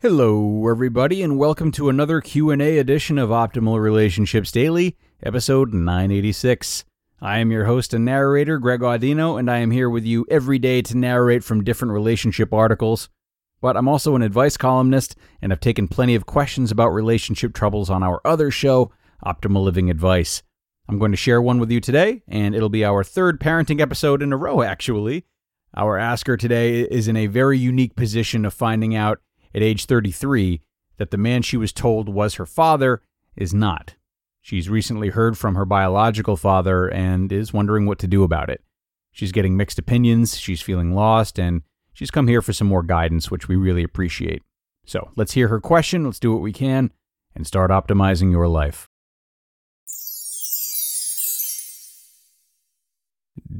Hello, everybody, and welcome to another Q&A edition of Optimal Relationships Daily, episode 986. I am your host and narrator, Greg Audino, and I am here with you every day to narrate from different relationship articles. But I'm also an advice columnist, and I've taken plenty of questions about relationship troubles on our other show, Optimal Living Advice. I'm going to share one with you today, and it'll be our third parenting episode in a row, actually. Our asker today is in a very unique position of finding out at age 33 that the man she was told was her father is not. She's recently heard from her biological father and is wondering what to do about it. She's getting mixed opinions, she's feeling lost, and she's come here for some more guidance, which we really appreciate. So let's hear her question, let's do what we can, and start optimizing your life.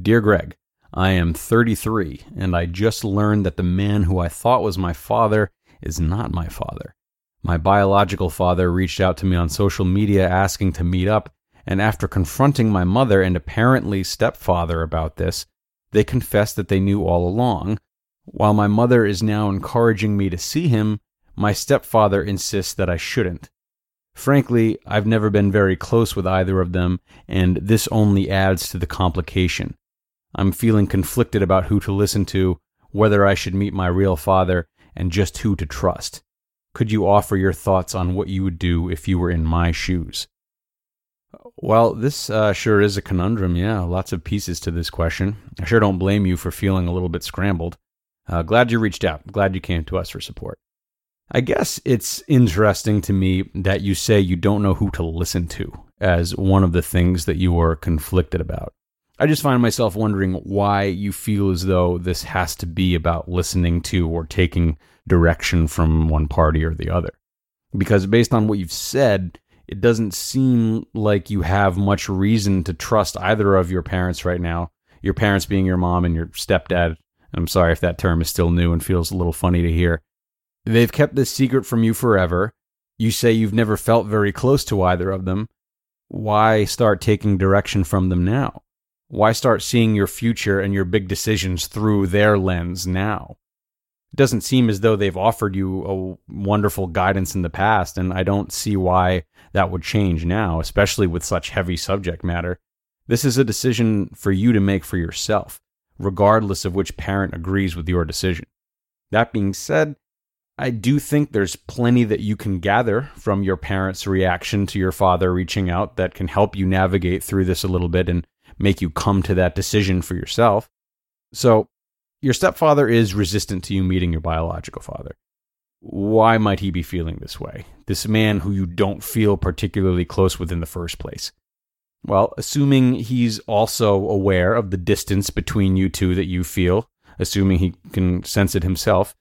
Dear Greg, I am 33, and I just learned that the man who I thought was my father is not my father. My biological father reached out to me on social media asking to meet up, and after confronting my mother and apparently stepfather about this, they confessed that they knew all along. While my mother is now encouraging me to see him, my stepfather insists that I shouldn't. Frankly, I've never been very close with either of them, and this only adds to the complication. I'm feeling conflicted about who to listen to, whether I should meet my real father, and just who to trust. Could you offer your thoughts on what you would do if you were in my shoes? Well, this uh, sure is a conundrum. Yeah, lots of pieces to this question. I sure don't blame you for feeling a little bit scrambled. Uh, glad you reached out. Glad you came to us for support. I guess it's interesting to me that you say you don't know who to listen to as one of the things that you are conflicted about. I just find myself wondering why you feel as though this has to be about listening to or taking direction from one party or the other. Because based on what you've said, it doesn't seem like you have much reason to trust either of your parents right now. Your parents being your mom and your stepdad. I'm sorry if that term is still new and feels a little funny to hear. They've kept this secret from you forever. You say you've never felt very close to either of them. Why start taking direction from them now? Why start seeing your future and your big decisions through their lens now? It doesn't seem as though they've offered you a wonderful guidance in the past, and I don't see why that would change now, especially with such heavy subject matter. This is a decision for you to make for yourself, regardless of which parent agrees with your decision. That being said, I do think there's plenty that you can gather from your parents' reaction to your father reaching out that can help you navigate through this a little bit and make you come to that decision for yourself. So, your stepfather is resistant to you meeting your biological father. Why might he be feeling this way? This man who you don't feel particularly close with in the first place. Well, assuming he's also aware of the distance between you two that you feel, assuming he can sense it himself,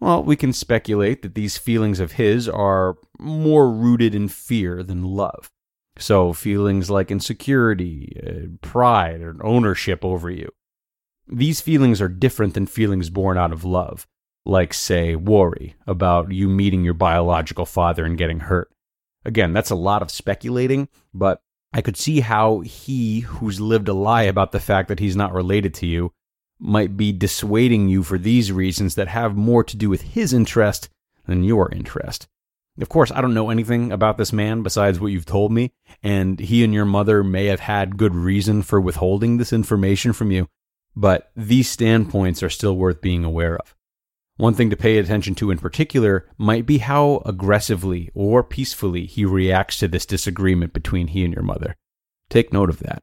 well, we can speculate that these feelings of his are more rooted in fear than love. So, feelings like insecurity, uh, pride, or ownership over you. These feelings are different than feelings born out of love, like, say, worry about you meeting your biological father and getting hurt. Again, that's a lot of speculating, but I could see how he, who's lived a lie about the fact that he's not related to you, might be dissuading you for these reasons that have more to do with his interest than your interest. Of course, I don't know anything about this man besides what you've told me, and he and your mother may have had good reason for withholding this information from you, but these standpoints are still worth being aware of. One thing to pay attention to in particular might be how aggressively or peacefully he reacts to this disagreement between he and your mother. Take note of that.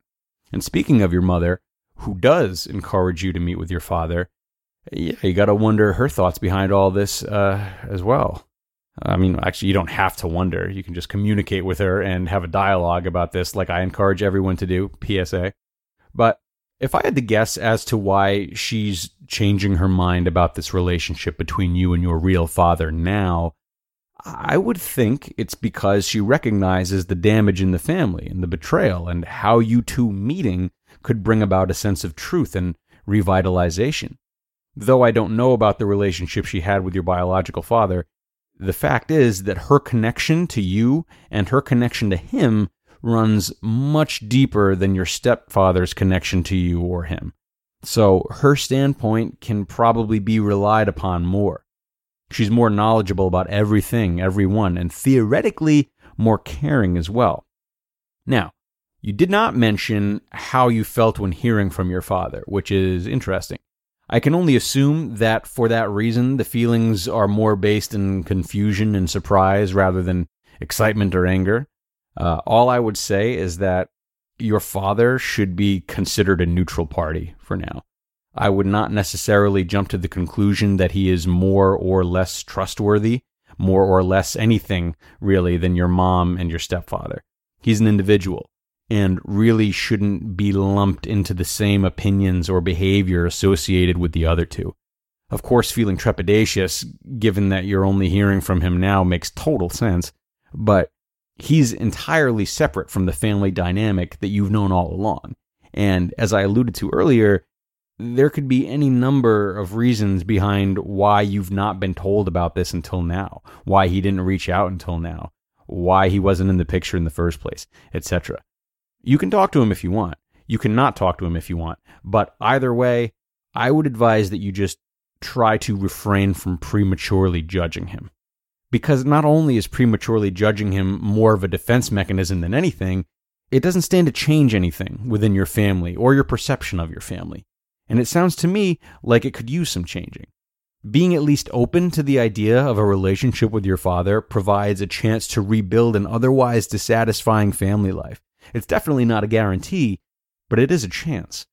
And speaking of your mother, who does encourage you to meet with your father, yeah, you got to wonder her thoughts behind all this uh, as well. I mean, actually, you don't have to wonder. You can just communicate with her and have a dialogue about this, like I encourage everyone to do. PSA. But if I had to guess as to why she's changing her mind about this relationship between you and your real father now, I would think it's because she recognizes the damage in the family and the betrayal and how you two meeting could bring about a sense of truth and revitalization. Though I don't know about the relationship she had with your biological father, the fact is that her connection to you and her connection to him runs much deeper than your stepfather's connection to you or him. So her standpoint can probably be relied upon more. She's more knowledgeable about everything, everyone, and theoretically more caring as well. Now, you did not mention how you felt when hearing from your father, which is interesting. I can only assume that for that reason, the feelings are more based in confusion and surprise rather than excitement or anger. Uh, all I would say is that your father should be considered a neutral party for now. I would not necessarily jump to the conclusion that he is more or less trustworthy, more or less anything really than your mom and your stepfather. He's an individual and really shouldn't be lumped into the same opinions or behavior associated with the other two. Of course, feeling trepidatious, given that you're only hearing from him now, makes total sense, but he's entirely separate from the family dynamic that you've known all along. And as I alluded to earlier, there could be any number of reasons behind why you've not been told about this until now, why he didn't reach out until now, why he wasn't in the picture in the first place, etc. You can talk to him if you want. You cannot talk to him if you want. But either way, I would advise that you just try to refrain from prematurely judging him. Because not only is prematurely judging him more of a defense mechanism than anything, it doesn't stand to change anything within your family or your perception of your family. And it sounds to me like it could use some changing. Being at least open to the idea of a relationship with your father provides a chance to rebuild an otherwise dissatisfying family life it's definitely not a guarantee, but it is a chance.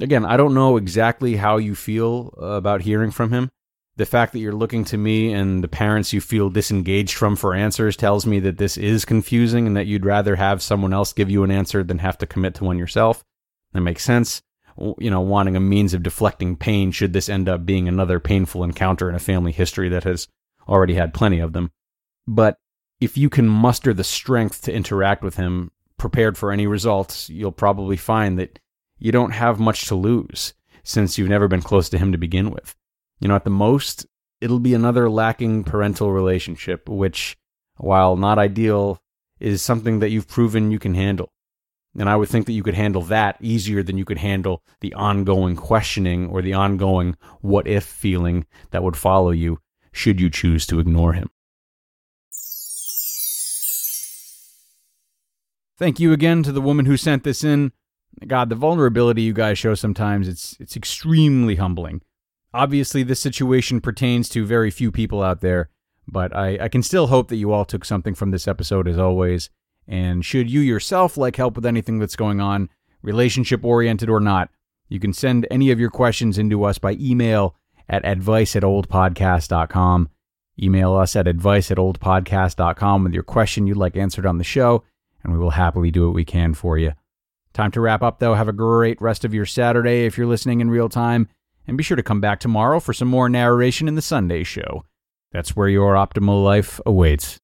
Again, I don't know exactly how you feel about hearing from him. The fact that you're looking to me and the parents you feel disengaged from for answers tells me that this is confusing and that you'd rather have someone else give you an answer than have to commit to one yourself. That makes sense. You know, wanting a means of deflecting pain should this end up being another painful encounter in a family history that has already had plenty of them. But if you can muster the strength to interact with him, prepared for any results, you'll probably find that you don't have much to lose since you've never been close to him to begin with. You know, at the most, it'll be another lacking parental relationship, which, while not ideal, is something that you've proven you can handle. And I would think that you could handle that easier than you could handle the ongoing questioning or the ongoing what if feeling that would follow you should you choose to ignore him. Thank you again to the woman who sent this in. God, the vulnerability you guys show sometimes, it's it's extremely humbling. Obviously, this situation pertains to very few people out there, but I, I can still hope that you all took something from this episode as always. And should you yourself like help with anything that's going on, relationship oriented or not, you can send any of your questions into us by email at advice at oldpodcast.com. Email us at advice at oldpodcast.com with your question you'd like answered on the show and we will happily do what we can for you. Time to wrap up, though. Have a great rest of your Saturday if you're listening in real time, and be sure to come back tomorrow for some more narration in the Sunday show. That's where your optimal life awaits.